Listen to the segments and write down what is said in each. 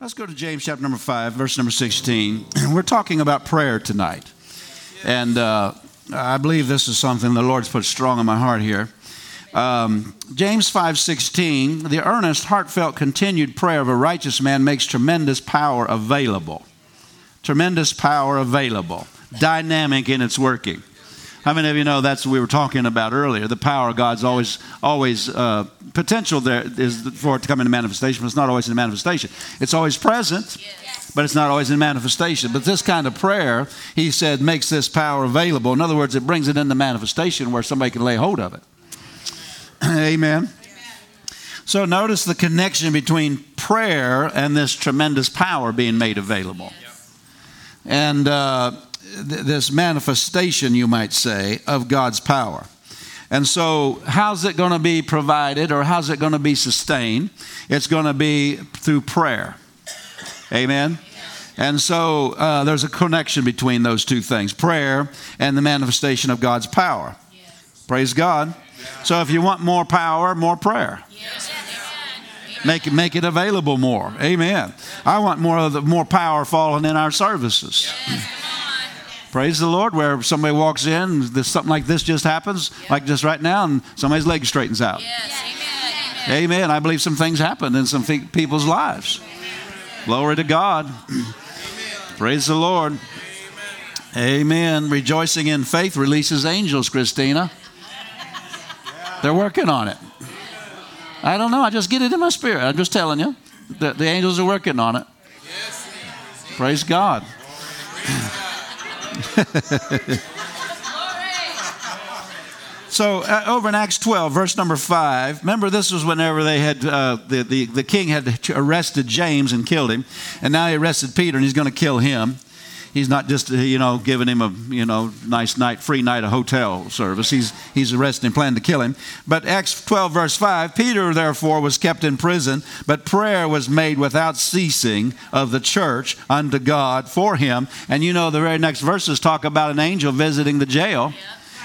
Let's go to James chapter number 5, verse number 16. We're talking about prayer tonight. And uh, I believe this is something the Lord's put strong in my heart here. Um, James 5:16, the earnest, heartfelt, continued prayer of a righteous man makes tremendous power available. Tremendous power available, dynamic in its working. How many of you know that's what we were talking about earlier? The power of God's always, always uh, potential there is for it to come into manifestation, but it's not always in manifestation. It's always present, yes. but it's not always in manifestation. But this kind of prayer, he said, makes this power available. In other words, it brings it into manifestation where somebody can lay hold of it. Amen. So notice the connection between prayer and this tremendous power being made available. And uh, this manifestation, you might say, of God's power. And so, how's it going to be provided or how's it going to be sustained? It's going to be through prayer. Amen. And so, uh, there's a connection between those two things prayer and the manifestation of God's power. Yes. Praise God. So, if you want more power, more prayer. Yes. Make, make it available more. Amen. I want more of the more power falling in our services. Yes. Praise the Lord, where somebody walks in, this, something like this just happens, yep. like just right now, and somebody's leg straightens out. Yes. Amen. Amen. I believe some things happen in some people's lives. Amen. Glory to God. Praise the Lord. Amen. Rejoicing in faith releases angels, Christina. They're working on it. I don't know. I just get it in my spirit. I'm just telling you. The, the angels are working on it. Praise God. so uh, over in Acts 12, verse number 5, remember this was whenever they had, uh, the, the, the king had arrested James and killed him. And now he arrested Peter and he's going to kill him. He's not just, uh, you know, giving him a, you know, nice night, free night, a hotel service. He's, he's arresting and planning to kill him. But Acts 12, verse 5 Peter, therefore, was kept in prison, but prayer was made without ceasing of the church unto God for him. And you know, the very next verses talk about an angel visiting the jail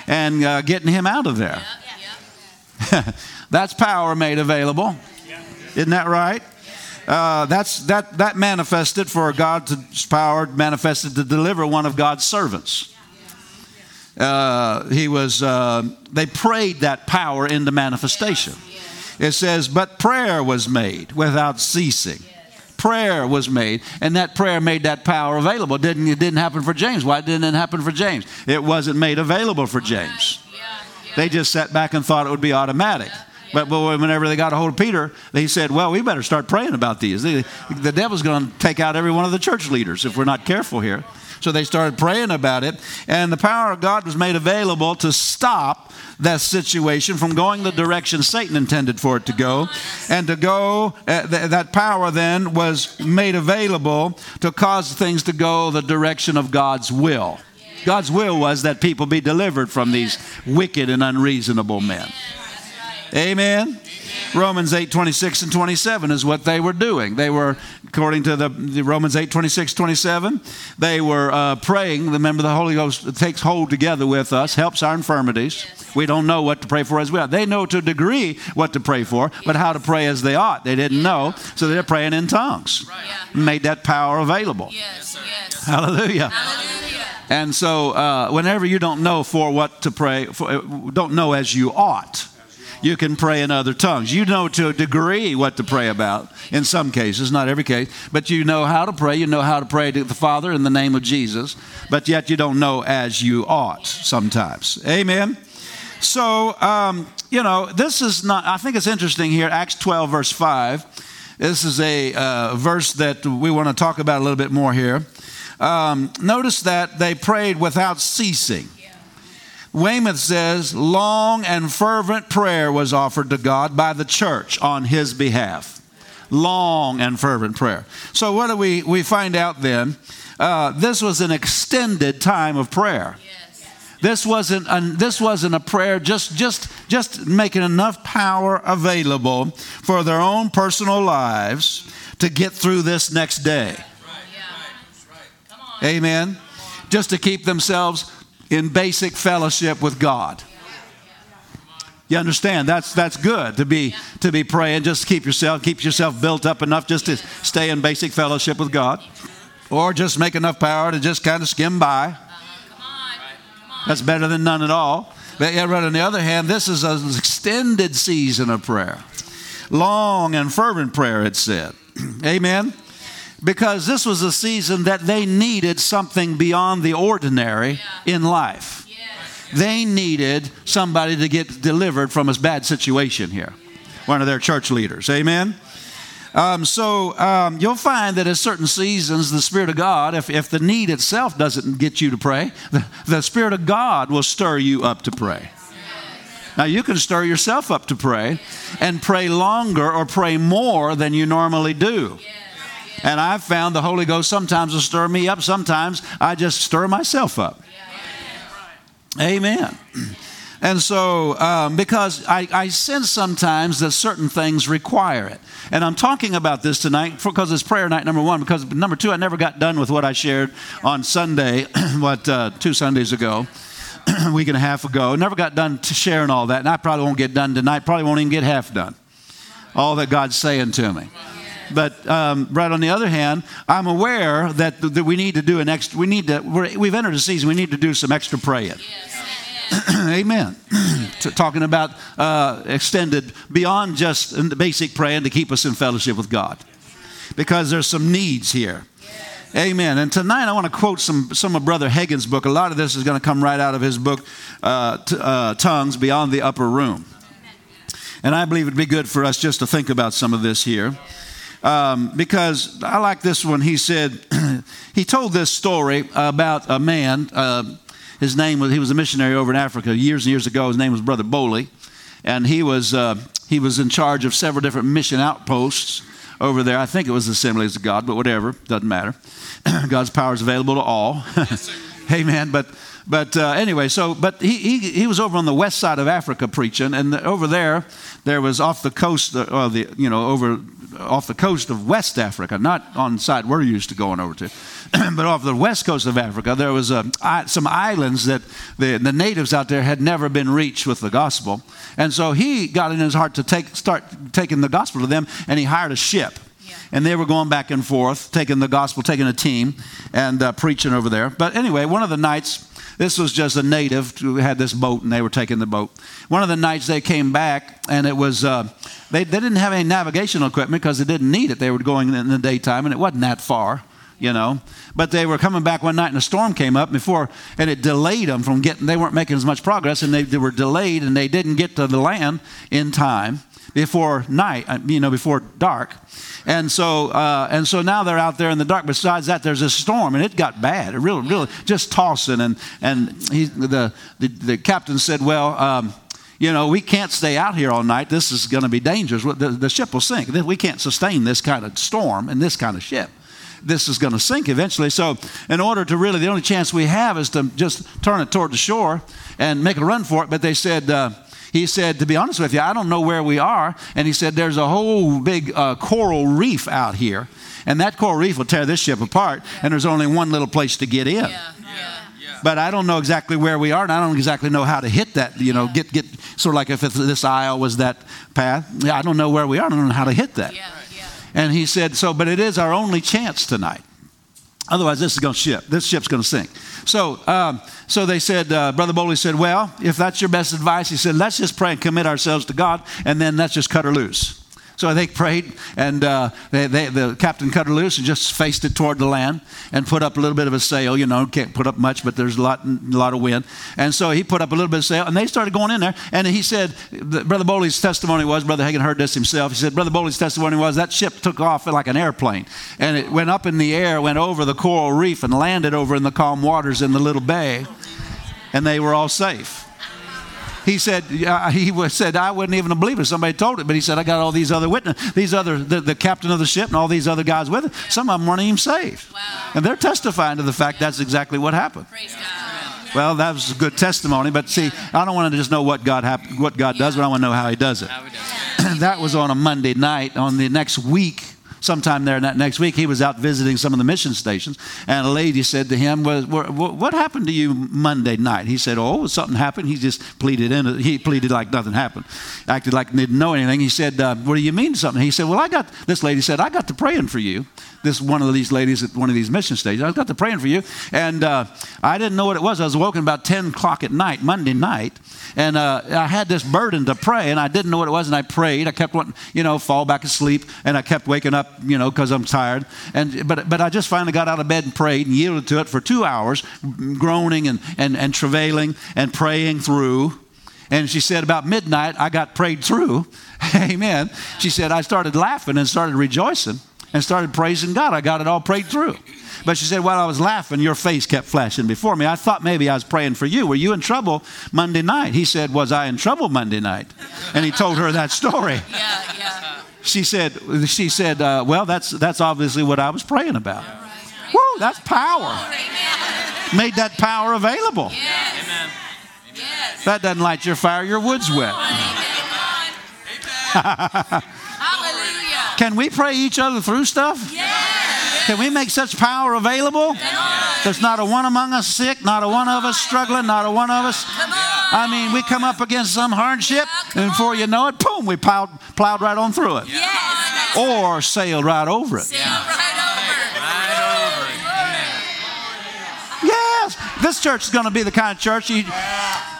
and uh, getting him out of there. That's power made available. Isn't that right? Uh, that's, that, that manifested for God's power, manifested to deliver one of God's servants. Uh, he was, uh, they prayed that power into manifestation. It says, but prayer was made without ceasing. Prayer was made, and that prayer made that power available. Didn't, it didn't happen for James. Why didn't it happen for James? It wasn't made available for James. They just sat back and thought it would be automatic. But, but whenever they got a hold of Peter, they said, Well, we better start praying about these. The, the devil's going to take out every one of the church leaders if we're not careful here. So they started praying about it, and the power of God was made available to stop that situation from going the direction Satan intended for it to go. And to go, uh, th- that power then was made available to cause things to go the direction of God's will. God's will was that people be delivered from these wicked and unreasonable men. Amen. Romans 8, 26 and 27 is what they were doing. They were, according to the, the Romans 8, 26, 27, they were uh, praying. Remember, the Holy Ghost takes hold together with us, helps our infirmities. We don't know what to pray for as well. They know to a degree what to pray for, but how to pray as they ought. They didn't know, so they're praying in tongues. Made that power available. Yes, yes. Hallelujah. Hallelujah. And so, uh, whenever you don't know for what to pray, for, uh, don't know as you ought you can pray in other tongues. You know to a degree what to pray about in some cases, not every case, but you know how to pray. You know how to pray to the Father in the name of Jesus, but yet you don't know as you ought sometimes. Amen. So, um, you know, this is not, I think it's interesting here, Acts 12, verse 5. This is a uh, verse that we want to talk about a little bit more here. Um, notice that they prayed without ceasing. Weymouth says, long and fervent prayer was offered to God by the church on his behalf. Long and fervent prayer. So, what do we, we find out then? Uh, this was an extended time of prayer. This wasn't a, this wasn't a prayer just just just making enough power available for their own personal lives to get through this next day. Amen. Just to keep themselves in basic fellowship with God. You understand? That's that's good to be to be praying. Just keep yourself keep yourself built up enough just to stay in basic fellowship with God, or just make enough power to just kind of skim by. That's better than none at all. But on the other hand, this is an extended season of prayer, long and fervent prayer. It said, Amen. Because this was a season that they needed something beyond the ordinary in life they needed somebody to get delivered from a bad situation here. One of their church leaders. Amen. Um, so um, you'll find that at certain seasons, the Spirit of God, if, if the need itself doesn't get you to pray, the, the Spirit of God will stir you up to pray. Now, you can stir yourself up to pray and pray longer or pray more than you normally do. And I've found the Holy Ghost sometimes will stir me up, sometimes I just stir myself up. Amen. And so, um, because I, I sense sometimes that certain things require it. And I'm talking about this tonight because it's prayer night, number one. Because number two, I never got done with what I shared on Sunday, what, uh, two Sundays ago, a week and a half ago. Never got done sharing all that. And I probably won't get done tonight, probably won't even get half done. All that God's saying to me. But um, right on the other hand, I'm aware that, that we need to do an extra, we need to, we have entered a season, we need to do some extra praying. Amen. Talking about uh, extended beyond just the basic praying to keep us in fellowship with God. Because there's some needs here. Amen. And tonight I want to quote some, some of Brother Hagin's book. A lot of this is going to come right out of his book, uh, t- uh, Tongues Beyond the Upper Room. And I believe it'd be good for us just to think about some of this here um, because I like this one. He said, he told this story about a man. Uh, his name was, he was a missionary over in Africa years and years ago. His name was Brother Bowley. And he was, uh, he was in charge of several different mission outposts over there. I think it was the Assemblies of God, but whatever, doesn't matter. God's power is available to all. Amen. But but uh, anyway, so but he, he he was over on the west side of Africa preaching, and over there there was off the coast, uh, of the you know over off the coast of West Africa, not on the side we're used to going over to, but off the west coast of Africa, there was uh, some islands that the, the natives out there had never been reached with the gospel. And so he got in his heart to take, start taking the gospel to them, and he hired a ship. And they were going back and forth, taking the gospel, taking a team, and uh, preaching over there. But anyway, one of the nights, this was just a native who had this boat, and they were taking the boat. One of the nights they came back, and it was uh, they, they didn't have any navigational equipment because they didn't need it. They were going in the daytime, and it wasn't that far, you know. But they were coming back one night, and a storm came up before, and it delayed them from getting. They weren't making as much progress, and they, they were delayed, and they didn't get to the land in time before night, uh, you know, before dark. And so, uh, and so now they're out there in the dark. Besides that, there's a storm, and it got bad. It really, really just tossing. And and he, the, the the captain said, "Well." Um, you know, we can't stay out here all night. This is going to be dangerous. The, the ship will sink. We can't sustain this kind of storm and this kind of ship this is going to sink eventually. So, in order to really, the only chance we have is to just turn it toward the shore and make a run for it. But they said, uh, he said, To be honest with you, I don't know where we are. And he said, There's a whole big uh, coral reef out here. And that coral reef will tear this ship apart. And there's only one little place to get in. Yeah. Yeah. But I don't know exactly where we are, and I don't exactly know how to hit that. You know, get get sort of like if this aisle was that path. Yeah, I don't know where we are. I don't know how to hit that. Yeah, yeah. And he said, so, but it is our only chance tonight. Otherwise, this is going to ship. This ship's going to sink. So, um, so they said, uh, Brother Bowley said, well, if that's your best advice, he said, let's just pray and commit ourselves to God, and then let's just cut her loose. So they prayed, and uh, they, they, the captain cut her loose and just faced it toward the land and put up a little bit of a sail. You know, can't put up much, but there's a lot, a lot of wind. And so he put up a little bit of sail, and they started going in there. And he said, Brother Bowley's testimony was, Brother Hagin heard this himself. He said, Brother Bowley's testimony was that ship took off like an airplane, and it went up in the air, went over the coral reef, and landed over in the calm waters in the little bay, and they were all safe he said, uh, he said, I wouldn't even believe it. Somebody told it, but he said, I got all these other witnesses, these other, the, the, captain of the ship and all these other guys with it. Some of them weren't even saved. Wow. And they're testifying to the fact that's exactly what happened. Well, that was a good testimony, but see, I don't want to just know what God hap- what God does, but I want to know how He does it. that was on a Monday night. On the next week, sometime there that next week, he was out visiting some of the mission stations, and a lady said to him, well, "What happened to you Monday night?" He said, "Oh, something happened." He just pleaded in. He pleaded like nothing happened, acted like didn't know anything. He said, uh, "What do you mean something?" He said, "Well, I got." This lady said, "I got to praying for you." This one of these ladies at one of these mission stations. I got to praying for you, and uh, I didn't know what it was. I was woken about ten o'clock at night, Monday night, and uh, I had this burden to pray, and I didn't know what it was, and I prayed. I kept wanting, you know, fall back asleep, and I kept waking up, you know, because I'm tired. And but but I just finally got out of bed and prayed and yielded to it for two hours, groaning and and, and travailing and praying through. And she said, about midnight, I got prayed through. Amen. She said, I started laughing and started rejoicing and started praising God. I got it all prayed through. But she said, While I was laughing, your face kept flashing before me. I thought maybe I was praying for you. Were you in trouble Monday night? He said, Was I in trouble Monday night? And he told her that story. Yeah, yeah. She said, she said uh, Well, that's, that's obviously what I was praying about. Woo, that's power. Made that power available. Yes. That doesn't light your fire, your wood's wet. Can we pray each other through stuff? Yes. Can we make such power available? There's not a one among us sick, not a one of us struggling, not a one of us. I mean, we come up against some hardship, and before you know it, boom, we plowed, plowed right on through it. Yes. Or sailed right over it. Sailed right over. Yes, this church is going to be the kind of church you,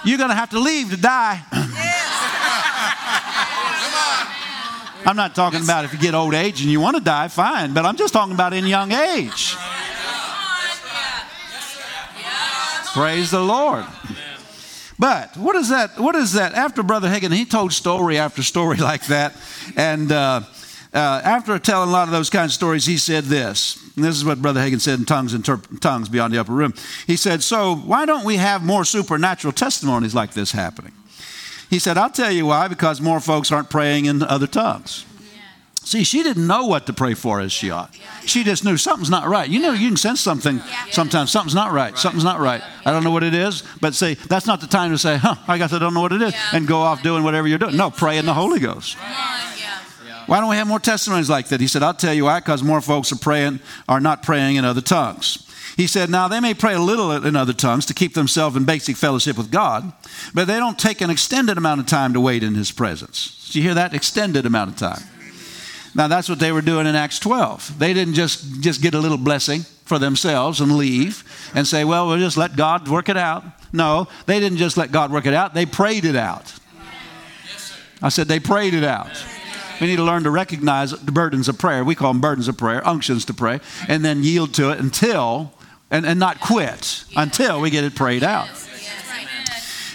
you're going to have to leave to die. I'm not talking about if you get old age and you want to die, fine, but I'm just talking about in young age. Praise the Lord. But what is that? What is that? After Brother Hagin, he told story after story like that, and uh, uh, after telling a lot of those kinds of stories, he said this. And this is what Brother Hagin said in tongues and tongues beyond the upper room. He said, "So why don't we have more supernatural testimonies like this happening?" He said, I'll tell you why, because more folks aren't praying in other tongues. See, she didn't know what to pray for as she ought. She just knew something's not right. You know, you can sense something sometimes. Something's not right. Something's not right. I don't know what it is, but say, that's not the time to say, huh, I guess I don't know what it is, and go off doing whatever you're doing. No, pray in the Holy Ghost. Why don't we have more testimonies like that? He said, I'll tell you why, because more folks are praying, are not praying in other tongues. He said, Now they may pray a little in other tongues to keep themselves in basic fellowship with God, but they don't take an extended amount of time to wait in His presence. Did you hear that? Extended amount of time. Now that's what they were doing in Acts 12. They didn't just, just get a little blessing for themselves and leave and say, Well, we'll just let God work it out. No, they didn't just let God work it out, they prayed it out. I said, They prayed it out. We need to learn to recognize the burdens of prayer. We call them burdens of prayer, unctions to pray, and then yield to it until and, and not quit until we get it prayed out.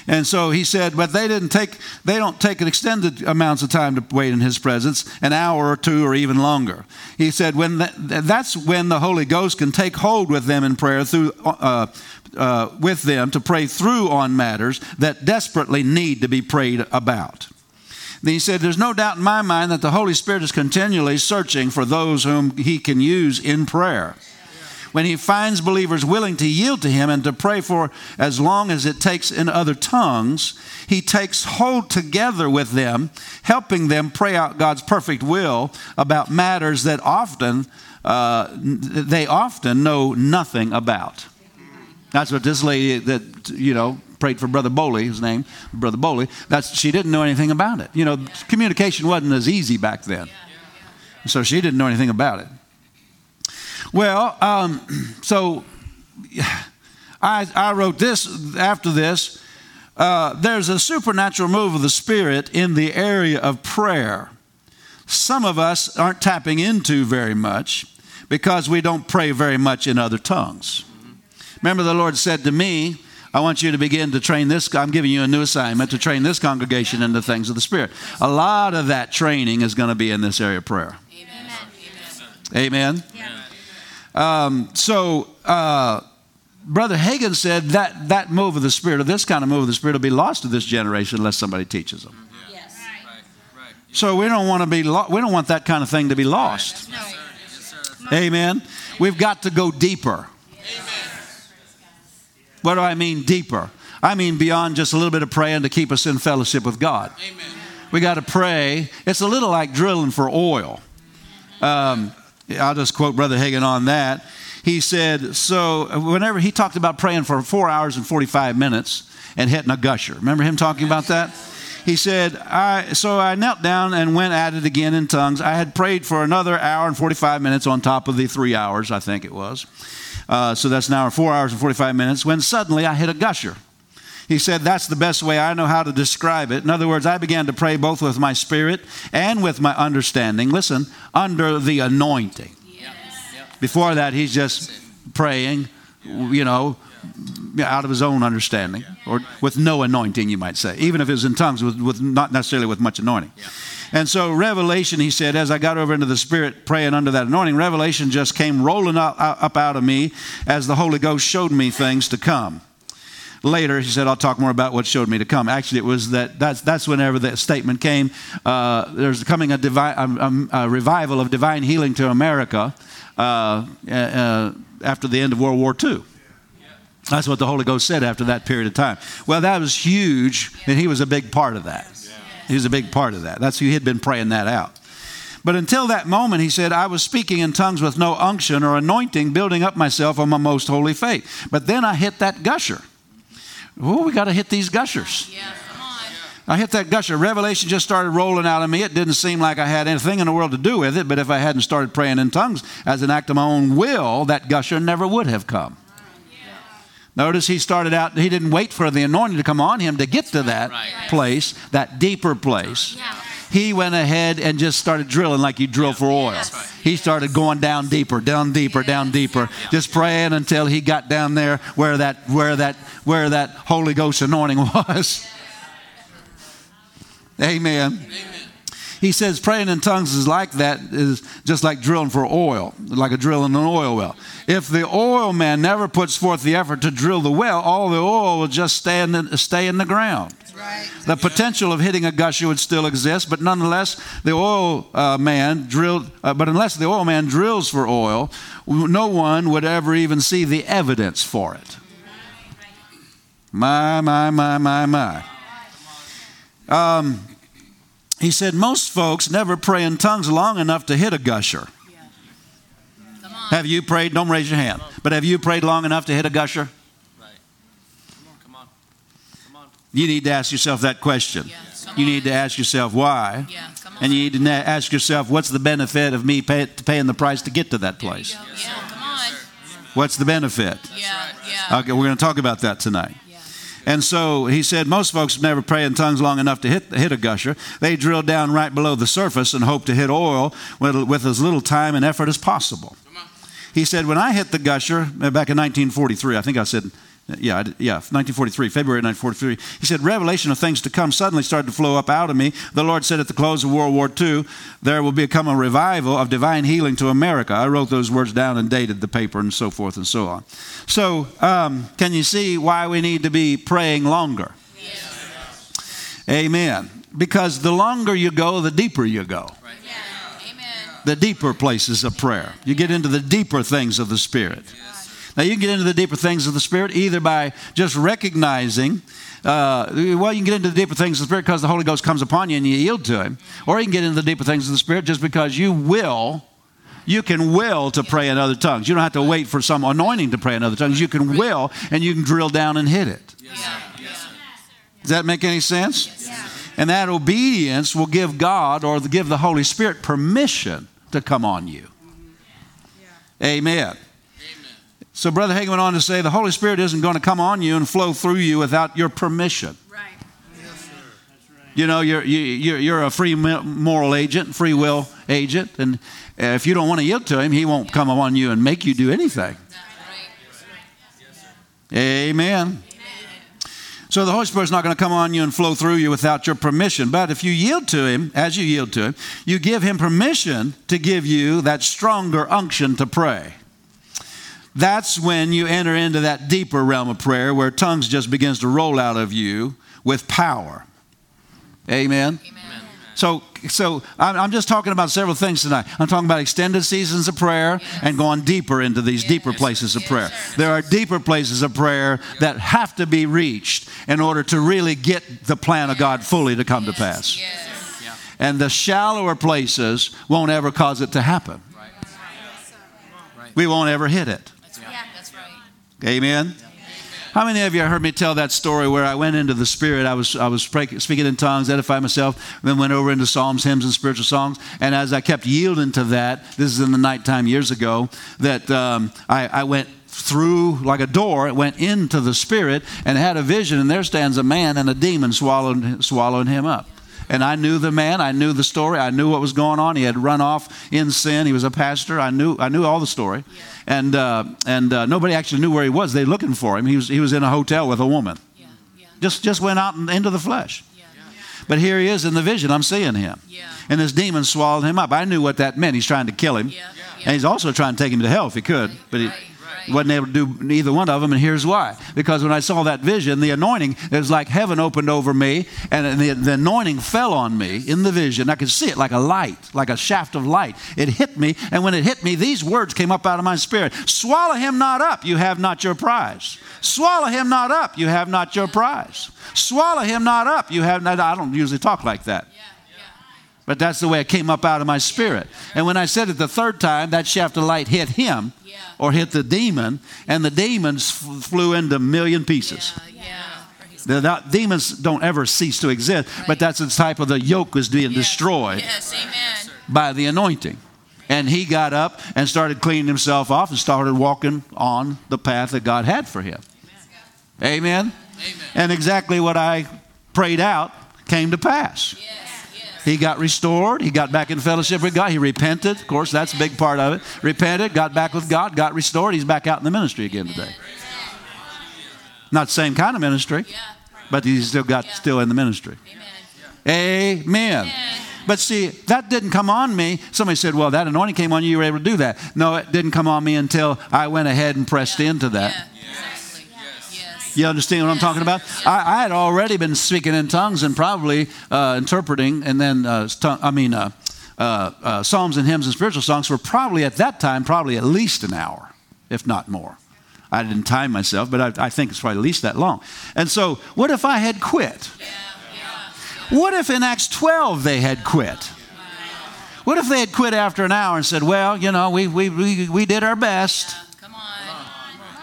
And so he said, but they didn't take, they don't take an extended amounts of time to wait in his presence, an hour or two or even longer. He said, when the, that's when the Holy Ghost can take hold with them in prayer through, uh, uh, with them to pray through on matters that desperately need to be prayed about. He said, There's no doubt in my mind that the Holy Spirit is continually searching for those whom he can use in prayer when he finds believers willing to yield to him and to pray for as long as it takes in other tongues, he takes hold together with them, helping them pray out God's perfect will about matters that often uh, they often know nothing about. That's what this lady that you know prayed for Brother Bowley, his name, Brother Bowley. That's she didn't know anything about it. You know, communication wasn't as easy back then, so she didn't know anything about it. Well, um, so I, I wrote this after this. Uh, there's a supernatural move of the Spirit in the area of prayer. Some of us aren't tapping into very much because we don't pray very much in other tongues. Remember, the Lord said to me, I want you to begin to train this. I'm giving you a new assignment to train this congregation in the things of the Spirit. A lot of that training is going to be in this area of prayer. Amen. Amen. Amen. Um, so, uh, Brother Hagin said that that move of the Spirit, or this kind of move of the Spirit, will be lost to this generation unless somebody teaches them. Yes. Right. Right. So we don't want to be lo- we don't want that kind of thing to be lost. No. Yes, Amen. We've got to go deeper. Amen. What do I mean deeper? I mean beyond just a little bit of praying to keep us in fellowship with God. Amen. We got to pray. It's a little like drilling for oil. Um, I'll just quote Brother Hagin on that. He said, so whenever he talked about praying for four hours and 45 minutes and hitting a gusher. Remember him talking about that? He said, I, so I knelt down and went at it again in tongues. I had prayed for another hour and 45 minutes on top of the three hours, I think it was. Uh, so that's an hour, four hours and 45 minutes, when suddenly I hit a gusher. He said, That's the best way I know how to describe it. In other words, I began to pray both with my spirit and with my understanding. Listen, under the anointing. Yes. Before that, he's just praying, you know, out of his own understanding, or with no anointing, you might say, even if it was in tongues, with, with not necessarily with much anointing. And so, revelation, he said, as I got over into the Spirit praying under that anointing, revelation just came rolling up, up out of me as the Holy Ghost showed me things to come. Later he said i'll talk more about what showed me to come. Actually it was that that's, that's whenever that statement came. Uh, there's coming a, divine, a, a, revival of divine healing to america uh, uh, after the end of world war ii that's what the holy ghost said after that period of time. Well that was huge and he was a big part of that he was a big part of that. That's who he had been praying that out. But until that moment, he said, I was speaking in tongues with no unction or anointing, building up myself on my most holy faith. But then I hit that gusher. Oh, we got to hit these gushers. Yeah, I hit that gusher. Revelation just started rolling out of me. It didn't seem like I had anything in the world to do with it, but if I hadn't started praying in tongues as an act of my own will, that gusher never would have come. Notice he started out, he didn't wait for the anointing to come on him to get to that place, that deeper place. He went ahead and just started drilling like you drill for oil. He started going down deeper, down deeper, down deeper, just praying until he got down there where that where that where that Holy Ghost anointing was. Amen. Amen he says praying in tongues is like that, is just like drilling for oil, like a drill in an oil well. If the oil man never puts forth the effort to drill the well, all the oil will just stay in the, stay in the ground. Right. The potential of hitting a gusher would still exist, but nonetheless, the oil uh, man drilled. Uh, but unless the oil man drills for oil, no one would ever even see the evidence for it. My, my, my, my, my. Um, he said, Most folks never pray in tongues long enough to hit a gusher. Yeah. Have you prayed? Don't raise your hand. But have you prayed long enough to hit a gusher? Right. Come on, come on. You need to ask yourself that question. Yeah. You need to ask yourself why. Yeah, and you need to ask yourself, what's the benefit of me pay, paying the price to get to that place? Yeah, come on. What's the benefit? Yeah, yeah. Okay, we're going to talk about that tonight. And so he said most folks never pray in tongues long enough to hit, hit a gusher. They drill down right below the surface and hope to hit oil with, with as little time and effort as possible. He said, when I hit the gusher uh, back in 1943, I think I said yeah, yeah, 1943, February 1943. He said, Revelation of things to come suddenly started to flow up out of me. The Lord said at the close of World War II, there will become a revival of divine healing to America. I wrote those words down and dated the paper and so forth and so on. So, um, can you see why we need to be praying longer? Yes. Amen. Because the longer you go, the deeper you go. Right. Yeah. The deeper places of prayer. You get into the deeper things of the Spirit. Now, you can get into the deeper things of the Spirit either by just recognizing, uh, well, you can get into the deeper things of the Spirit because the Holy Ghost comes upon you and you yield to Him. Or you can get into the deeper things of the Spirit just because you will. You can will to pray in other tongues. You don't have to wait for some anointing to pray in other tongues. You can will and you can drill down and hit it. Does that make any sense? And that obedience will give God or give the Holy Spirit permission to come on you. Amen. So, Brother Hagin went on to say the Holy Spirit isn't going to come on you and flow through you without your permission. Right. Yes, you know, you're, you, you're a free moral agent, free will agent, and uh, if you don't want to yield to Him, He won't come on you and make you do anything. Amen. So the Holy Spirit's not going to come on you and flow through you without your permission. But if you yield to Him, as you yield to Him, you give Him permission to give you that stronger unction to pray that's when you enter into that deeper realm of prayer where tongues just begins to roll out of you with power. Amen. Amen. So, so I'm just talking about several things tonight. I'm talking about extended seasons of prayer yes. and going deeper into these yes. deeper places of yes, prayer. Sir. There are deeper places of prayer that have to be reached in order to really get the plan of God fully to come to pass. And the shallower places won't ever cause it to happen. We won't ever hit it. Amen. How many of you heard me tell that story where I went into the Spirit? I was I was speaking in tongues, edifying myself, then went over into psalms, hymns, and spiritual songs. And as I kept yielding to that, this is in the nighttime years ago, that um, I, I went through like a door, it went into the Spirit and had a vision, and there stands a man and a demon swallowing, swallowing him up. And I knew the man. I knew the story. I knew what was going on. He had run off in sin. He was a pastor. I knew. I knew all the story. Yeah. And uh, and uh, nobody actually knew where he was. They were looking for him. He was he was in a hotel with a woman. Yeah. Yeah. Just just went out and into the flesh. But here he is in the vision. I'm seeing him. And this demon swallowed him up. I knew what that meant. He's trying to kill him. And he's also trying to take him to hell if he could. But he, wasn't able to do neither one of them, and here's why. Because when I saw that vision, the anointing, it was like heaven opened over me, and the, the anointing fell on me in the vision. I could see it like a light, like a shaft of light. It hit me, and when it hit me, these words came up out of my spirit Swallow him not up, you have not your prize. Swallow him not up, you have not your prize. Swallow him not up, you have not. I don't usually talk like that. But that's the way it came up out of my spirit. And when I said it the third time, that shaft of light hit him or hit the demon, and the demons f- flew into a million pieces. The, the, demons don't ever cease to exist, right. but that's the type of the yoke was being destroyed yes. by the anointing. And he got up and started cleaning himself off and started walking on the path that God had for him. Amen. Amen. Amen. And exactly what I prayed out came to pass. Yes. He got restored. He got back in fellowship with God. He repented. Of course, that's a big part of it. Repented, got back with God, got restored. He's back out in the ministry again today. Not the same kind of ministry, but he's still got still in the ministry. Amen. But see, that didn't come on me. Somebody said, well, that anointing came on you, you were able to do that. No, it didn't come on me until I went ahead and pressed into that. You understand what I'm talking about? I, I, had already been speaking in tongues and probably uh, interpreting, and then, uh, I mean, uh, uh, uh, psalms and hymns and spiritual songs for probably at that time, probably at least an hour, if not more. I didn't time myself, but I, I think it's probably at least that long. And so, what if I had quit? What if in Acts 12 they had quit? What if they had quit after an hour and said, Well, you know, we, we, we, we did our best.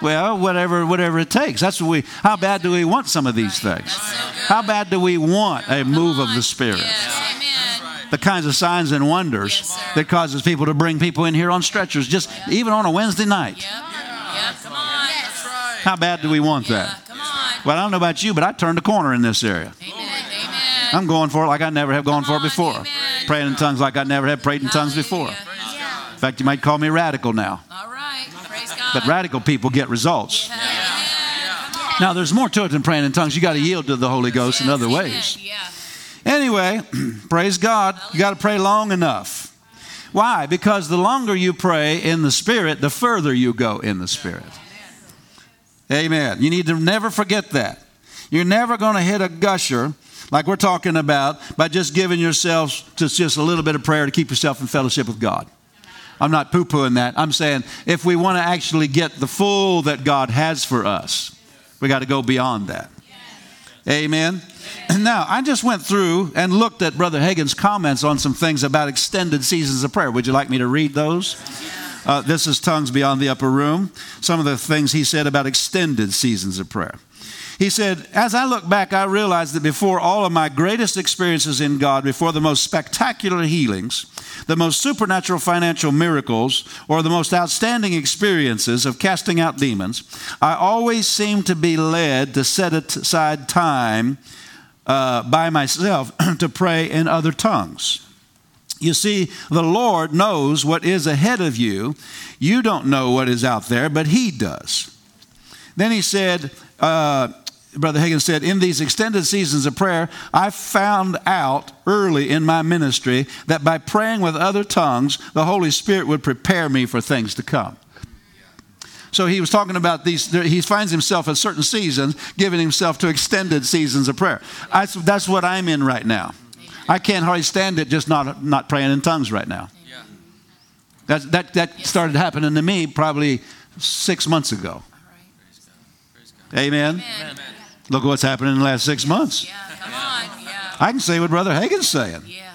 Well, whatever, whatever it takes. That's what we. How bad do we want some of these things? How bad do we want a move of the Spirit? The kinds of signs and wonders that causes people to bring people in here on stretchers, just even on a Wednesday night. How bad do we want that? Well, I don't know about you, but I turned a corner in this area. I'm going for it like I never have gone for it before. Praying in tongues like I never have prayed in tongues before. In fact, you might call me radical now. But radical people get results. Now, there's more to it than praying in tongues. You got to yield to the Holy Ghost in other ways. Anyway, praise God. You got to pray long enough. Why? Because the longer you pray in the Spirit, the further you go in the Spirit. Amen. You need to never forget that. You're never going to hit a gusher like we're talking about by just giving yourself to just a little bit of prayer to keep yourself in fellowship with God. I'm not poo pooing that. I'm saying if we want to actually get the full that God has for us, we got to go beyond that. Amen. And now, I just went through and looked at Brother Hagin's comments on some things about extended seasons of prayer. Would you like me to read those? Uh, this is Tongues Beyond the Upper Room. Some of the things he said about extended seasons of prayer. He said, As I look back, I realize that before all of my greatest experiences in God, before the most spectacular healings, the most supernatural financial miracles, or the most outstanding experiences of casting out demons, I always seem to be led to set aside time uh, by myself to pray in other tongues. You see, the Lord knows what is ahead of you. You don't know what is out there, but He does. Then he said, uh, Brother Hagin said, in these extended seasons of prayer, I found out early in my ministry that by praying with other tongues, the Holy Spirit would prepare me for things to come. So he was talking about these, he finds himself at certain seasons giving himself to extended seasons of prayer. I, that's what I'm in right now. I can't hardly stand it just not, not praying in tongues right now. That, that, that started happening to me probably six months ago. Amen. Amen. Look what's happened in the last six months. Yeah, come on. Yeah. I can say what Brother Hagin's saying. Yeah.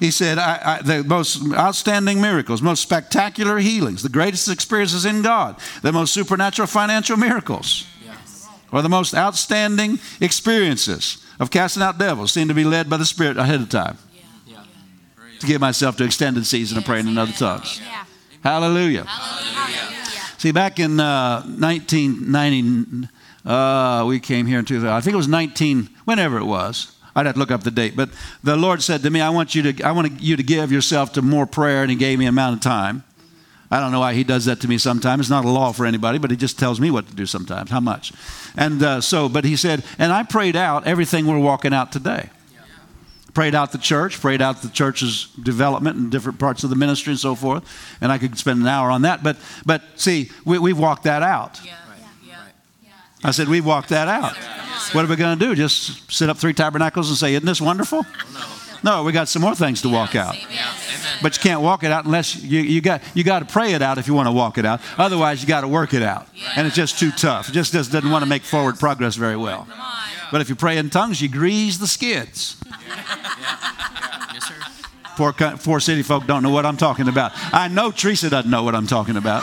He said, I, I, the most outstanding miracles, most spectacular healings, the greatest experiences in God, the most supernatural financial miracles, yes. or the most outstanding experiences of casting out devils seem to be led by the Spirit ahead of time. Yeah. Yeah. To give myself to extended season of praying in other tongues. Yeah. Hallelujah. Hallelujah. See, back in uh, 1990, uh, we came here in 2000. I think it was 19, whenever it was. I'd have to look up the date. But the Lord said to me, I want you to, I want you to give yourself to more prayer, and He gave me an amount of time. I don't know why He does that to me sometimes. It's not a law for anybody, but He just tells me what to do sometimes, how much. And uh, so, but He said, and I prayed out everything we're walking out today. Prayed out the church, prayed out the church's development in different parts of the ministry and so forth. And I could spend an hour on that. But, but see, we, we've walked that out. Yeah. I said, We've walked that out. What are we going to do? Just sit up three tabernacles and say, Isn't this wonderful? No, we got some more things to walk out. But you can't walk it out unless you, you got you got to pray it out if you want to walk it out. Otherwise, you got to work it out, and it's just too tough. It just, just doesn't want to make forward progress very well. But if you pray in tongues, you grease the skids. Poor, poor city folk don't know what I'm talking about. I know Teresa doesn't know what I'm talking about.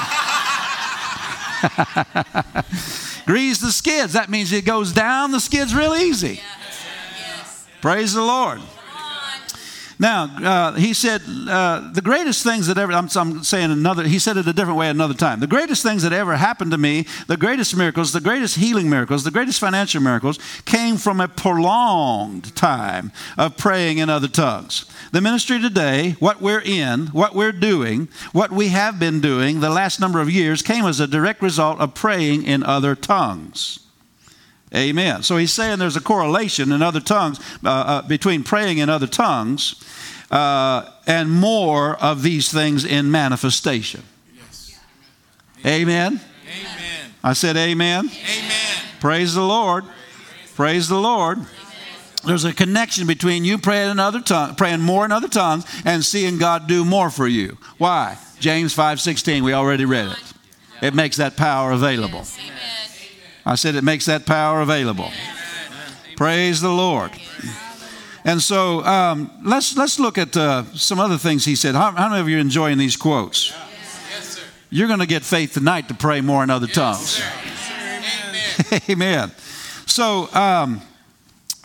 Grease the skids. That means it goes down the skids real easy. Yes. Praise the Lord. Now, uh, he said, uh, the greatest things that ever, I'm, I'm, saying another, he said it a different way another time. The greatest things that ever happened to me, the greatest miracles, the greatest healing miracles, the greatest financial miracles came from a prolonged time of praying in other tongues. The ministry today, what we're in, what we're doing, what we have been doing the last number of years came as a direct result of praying in other tongues. Amen. So he's saying there's a correlation in other tongues uh, uh, between praying in other tongues uh, and more of these things in manifestation. Yes. Amen. Amen. I said amen. Amen. Praise the Lord. Praise the Lord. There's a connection between you praying in other tongues, praying more in other tongues, and seeing God do more for you. Why? James 5:16. We already read it. It makes that power available. I said it makes that power available. Praise the Lord. And so um, let's let's look at uh, some other things he said. How, how, many of you are enjoying these quotes? Yes, sir. You're going to get faith tonight to pray more in other tongues. Yes, Amen. Amen. So. Um,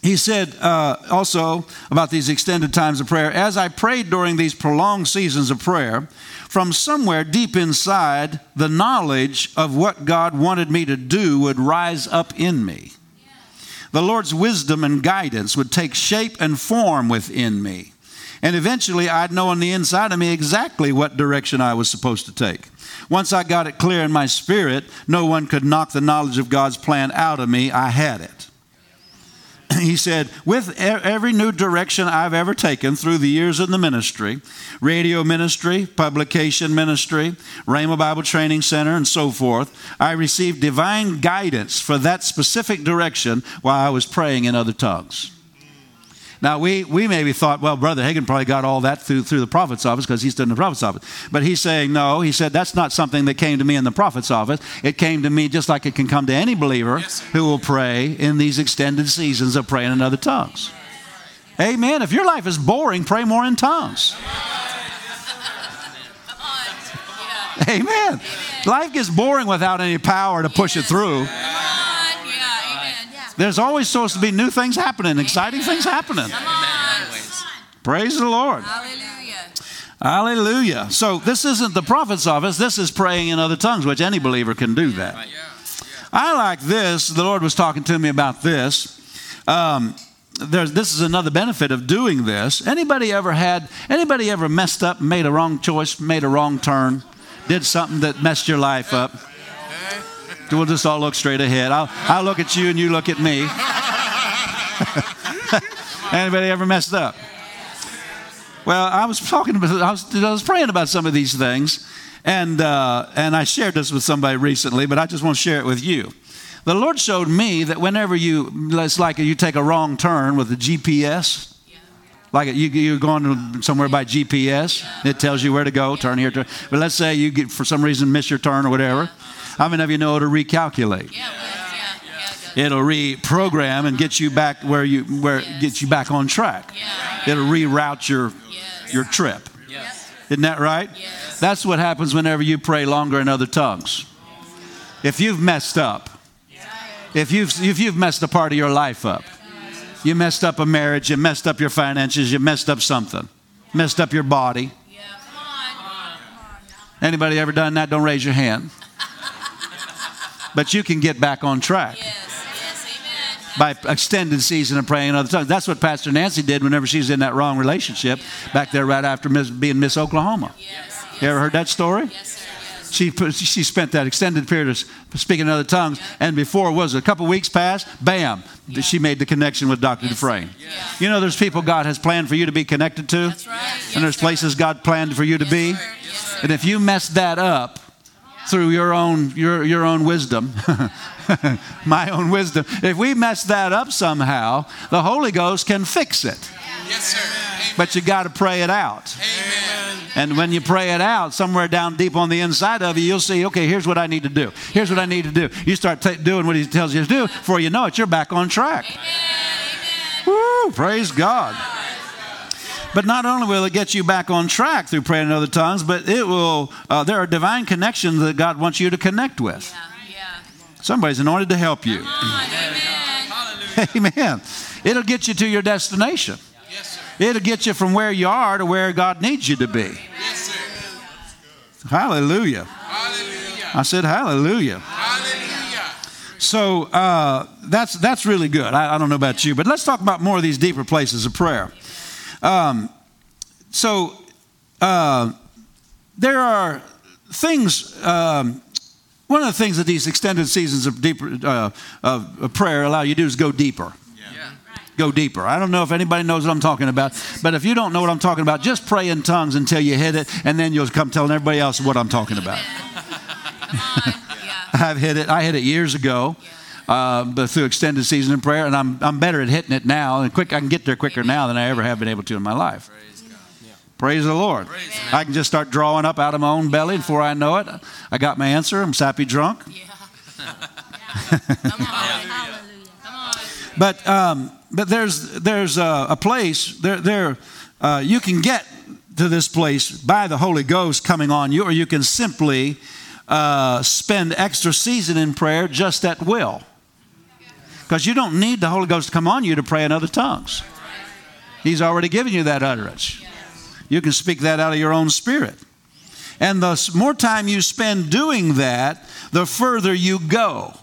he said uh, also about these extended times of prayer as I prayed during these prolonged seasons of prayer, from somewhere deep inside, the knowledge of what God wanted me to do would rise up in me. The Lord's wisdom and guidance would take shape and form within me. And eventually, I'd know on the inside of me exactly what direction I was supposed to take. Once I got it clear in my spirit, no one could knock the knowledge of God's plan out of me. I had it. he said, with every new direction I've ever taken through the years in the ministry, radio ministry, publication ministry, Rhema Bible Training Center, and so forth, I received divine guidance for that specific direction while I was praying in other tongues. Now, we, we maybe thought, well, Brother Hagin probably got all that through, through the prophet's office because he's in the prophet's office. But he's saying, no, he said, that's not something that came to me in the prophet's office. It came to me just like it can come to any believer yes, who will pray in these extended seasons of praying in other tongues. Amen. If your life is boring, pray more in tongues. Amen. Life gets boring without any power to push it through. There's always supposed to be new things happening, exciting things happening. Praise the Lord. Hallelujah. Hallelujah. So this isn't the prophet's office. This is praying in other tongues, which any believer can do that. I like this. The Lord was talking to me about this. Um, this is another benefit of doing this. Anybody ever had? Anybody ever messed up, made a wrong choice, made a wrong turn, did something that messed your life up? We'll just all look straight ahead. I'll, I'll look at you and you look at me. Anybody ever messed up? Well, I was talking about, I was, I was praying about some of these things, and, uh, and I shared this with somebody recently, but I just want to share it with you. The Lord showed me that whenever you, it's like you take a wrong turn with a GPS, like you, you're going somewhere by GPS, it tells you where to go, turn here, turn. But let's say you get, for some reason miss your turn or whatever. How many of you know it'll recalculate? Yeah, yeah, it'll reprogram and get you back where you where yes. get you back on track. Yeah. It'll reroute your your trip. Isn't that right? That's what happens whenever you pray longer in other tongues. If you've messed up, if you've, if you've messed a part of your life up, you messed up a marriage, you messed up your finances, you messed up something, messed up your body. Anybody ever done that? Don't raise your hand. But you can get back on track by extended season of praying in other tongues. That's what Pastor Nancy did whenever she was in that wrong relationship back there right after being Miss Oklahoma. You ever heard that story? She, put, she spent that extended period of speaking in other tongues, and before was it, a couple weeks passed, bam, she made the connection with Dr. Dufresne. You know, there's people God has planned for you to be connected to, and there's places God planned for you to be. And if you mess that up through your own your your own wisdom, my own wisdom, if we mess that up somehow, the Holy Ghost can fix it. Yes, sir. But you got to pray it out. Amen. And when you pray it out, somewhere down deep on the inside of you, you'll see, okay, here's what I need to do. Here's what I need to do. You start t- doing what he tells you to do. Before you know it, you're back on track. Amen. Woo! Praise God. But not only will it get you back on track through praying in other tongues, but it will, uh, there are divine connections that God wants you to connect with. Yeah, yeah. Somebody's anointed to help you. Amen. Amen. It'll get you to your destination. Yes, It'll get you from where you are to where God needs you to be. Yes, hallelujah. hallelujah. I said hallelujah. Hallelujah. So uh, that's that's really good. I, I, don't know about you, but let's talk about more of these deeper places of prayer. Um, so uh, there are things. Um, one of the things that these extended seasons of deeper uh, of prayer allow you to do is go deeper. Yeah. Go deeper. I don't know if anybody knows what I'm talking about, but if you don't know what I'm talking about, just pray in tongues until you hit it, and then you'll come telling everybody else what I'm talking about. I've hit it. I hit it years ago. Uh, but through extended season of prayer, and I'm, I'm better at hitting it now, and quick I can get there quicker now than I ever have been able to in my life. Praise the Lord. Praise I can just start drawing up out of my own belly. Before I know it, I got my answer. I'm sappy drunk. Yeah. Come on. But um, but there's there's a, a place there there uh, you can get to this place by the Holy Ghost coming on you, or you can simply uh, spend extra season in prayer just at will. Because you don't need the Holy Ghost to come on you to pray in other tongues. He's already given you that utterance. You can speak that out of your own spirit. And the more time you spend doing that, the further you go.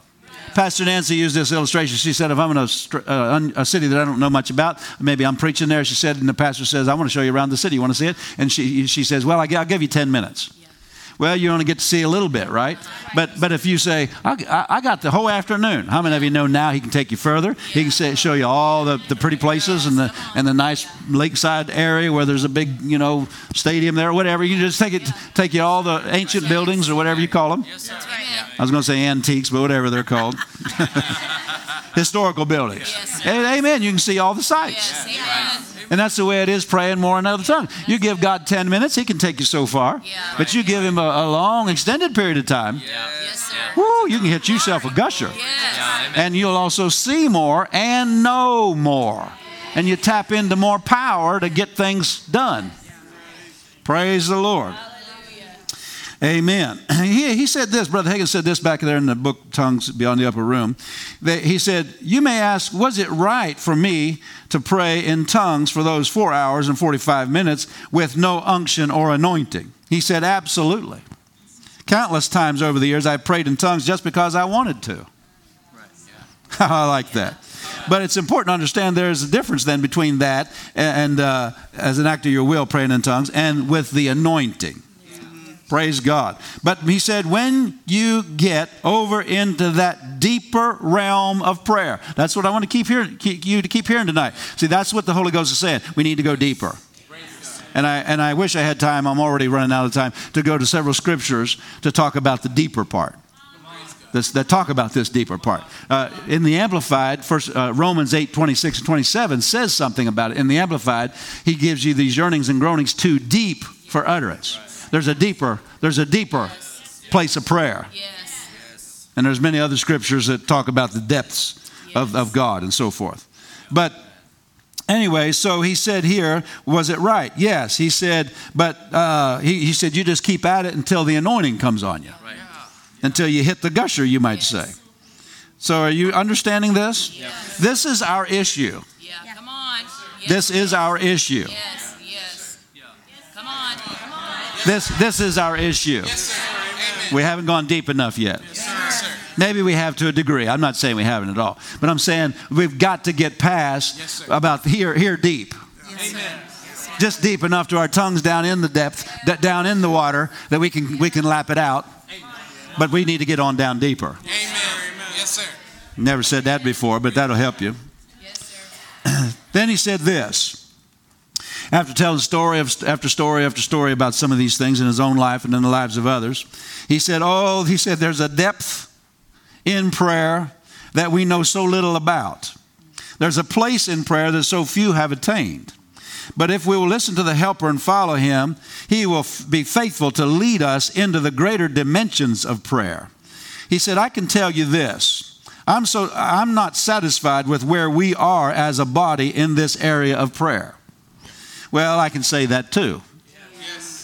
Pastor Nancy used this illustration. She said, if I'm in a, uh, a, city that I don't know much about, maybe I'm preaching there, she said, and the pastor says, I want to show you around the city. You want to see it? And she, she says, well, I'll give you 10 minutes. Well, you only get to see a little bit, right? But but if you say, I, I, got the whole afternoon, how many of you know now he can take you further? He can say, show you all the, the pretty places and the and the nice lakeside area where there's a big you know stadium there, or whatever. You can just take it, take you all the ancient buildings or whatever you call them. I was going to say antiques, but whatever they're called. Historical buildings. Amen. You can see all the sights. And that's the way it is praying more in another tongue. You give God 10 minutes, He can take you so far. But you give Him a, a long, extended period of time. Woo, you can hit yourself a gusher. And you'll also see more and know more. And you tap into more power to get things done. Praise the Lord. Amen. He, he said this, Brother Hagin said this back there in the book Tongues Beyond the Upper Room. That he said, You may ask, was it right for me to pray in tongues for those four hours and 45 minutes with no unction or anointing? He said, Absolutely. Countless times over the years, I've prayed in tongues just because I wanted to. Right, yeah. I like that. But it's important to understand there's a difference then between that and, uh, as an act of your will, praying in tongues, and with the anointing. Praise God. But he said, when you get over into that deeper realm of prayer, that's what I want to keep hearing, keep, you to keep hearing tonight. See, that's what the Holy Ghost is saying. We need to go deeper. And I, and I wish I had time, I'm already running out of time, to go to several scriptures to talk about the deeper part. This, that talk about this deeper part. Uh, in the Amplified, first, uh, Romans 8 26 and 27 says something about it. In the Amplified, he gives you these yearnings and groanings too deep for utterance. There's a deeper, there's a deeper place of prayer. And there's many other scriptures that talk about the depths of, of God and so forth. But anyway, so he said here, was it right? Yes. He said, but uh, he, he said, you just keep at it until the anointing comes on you. Right. Until you hit the gusher, you might yes. say. So are you understanding this? Yes. This is our issue. Yeah, come on. Yes. This is our issue. Yes, yes. Come on, come on. This, this is our issue. We haven't gone deep enough yet. Maybe we have to a degree. I'm not saying we haven't at all. But I'm saying we've got to get past yes, about here, here deep. Amen. Just deep enough to our tongues down in the depth, down in the water, that we can, we can lap it out. But we need to get on down deeper. Amen. Yes, sir. Never said that before, but that'll help you. Yes, sir. then he said this after telling story after story after story about some of these things in his own life and in the lives of others, he said, Oh, he said, there's a depth in prayer that we know so little about. There's a place in prayer that so few have attained. But if we will listen to the helper and follow him, he will f- be faithful to lead us into the greater dimensions of prayer. He said, I can tell you this. I'm so I'm not satisfied with where we are as a body in this area of prayer. Well, I can say that too.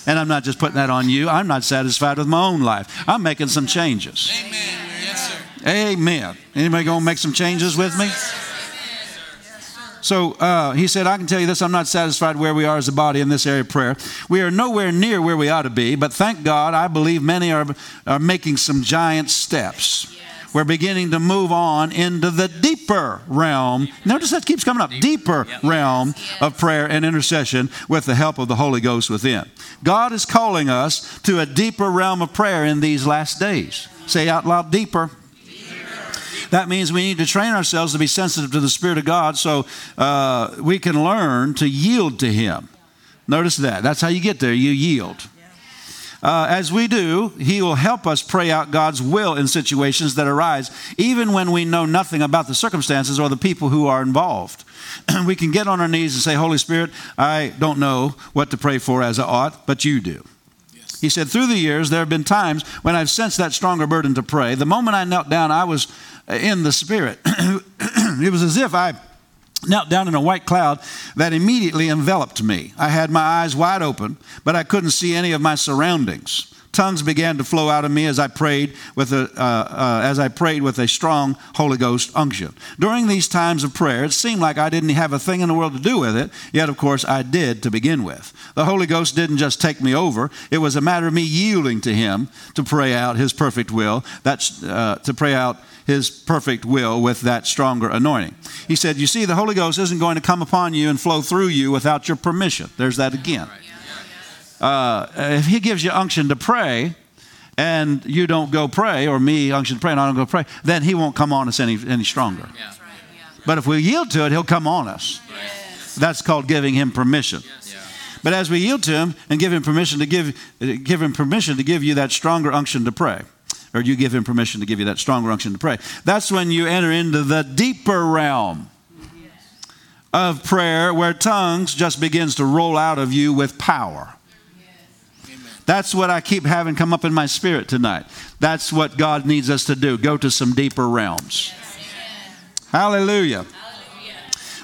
And I'm not just putting that on you. I'm not satisfied with my own life. I'm making some changes. Amen. Yes, sir. Amen. Anybody going to make some changes with me? So uh, he said, I can tell you this I'm not satisfied where we are as a body in this area of prayer. We are nowhere near where we ought to be, but thank God, I believe many are, are making some giant steps. We're beginning to move on into the deeper realm. Notice that keeps coming up deeper realm of prayer and intercession with the help of the Holy Ghost within. God is calling us to a deeper realm of prayer in these last days. Say out loud, deeper. That means we need to train ourselves to be sensitive to the Spirit of God so uh, we can learn to yield to Him. Notice that. That's how you get there. You yield. Uh, as we do, He will help us pray out God's will in situations that arise, even when we know nothing about the circumstances or the people who are involved. we can get on our knees and say, Holy Spirit, I don't know what to pray for as I ought, but you do. He said, Through the years, there have been times when I've sensed that stronger burden to pray. The moment I knelt down, I was in the Spirit. it was as if I knelt down in a white cloud that immediately enveloped me. I had my eyes wide open, but I couldn't see any of my surroundings. Tongues began to flow out of me as I prayed with a, uh, uh, as I prayed with a strong Holy Ghost unction. During these times of prayer, it seemed like I didn't have a thing in the world to do with it, yet, of course, I did to begin with. The Holy Ghost didn't just take me over, it was a matter of me yielding to Him to pray out His perfect will, that's, uh, to pray out his perfect will with that stronger anointing. He said, You see, the Holy Ghost isn't going to come upon you and flow through you without your permission. There's that again. Uh, if he gives you unction to pray, and you don't go pray, or me unction to pray, and I don't go pray, then he won't come on us any, any stronger. But if we yield to it, he'll come on us. That's called giving him permission. But as we yield to him and give him permission to give, give him permission to give you that stronger unction to pray, or you give him permission to give you that stronger unction to pray. That's when you enter into the deeper realm of prayer where tongues just begins to roll out of you with power. That's what I keep having come up in my spirit tonight. That's what God needs us to do. Go to some deeper realms. Hallelujah.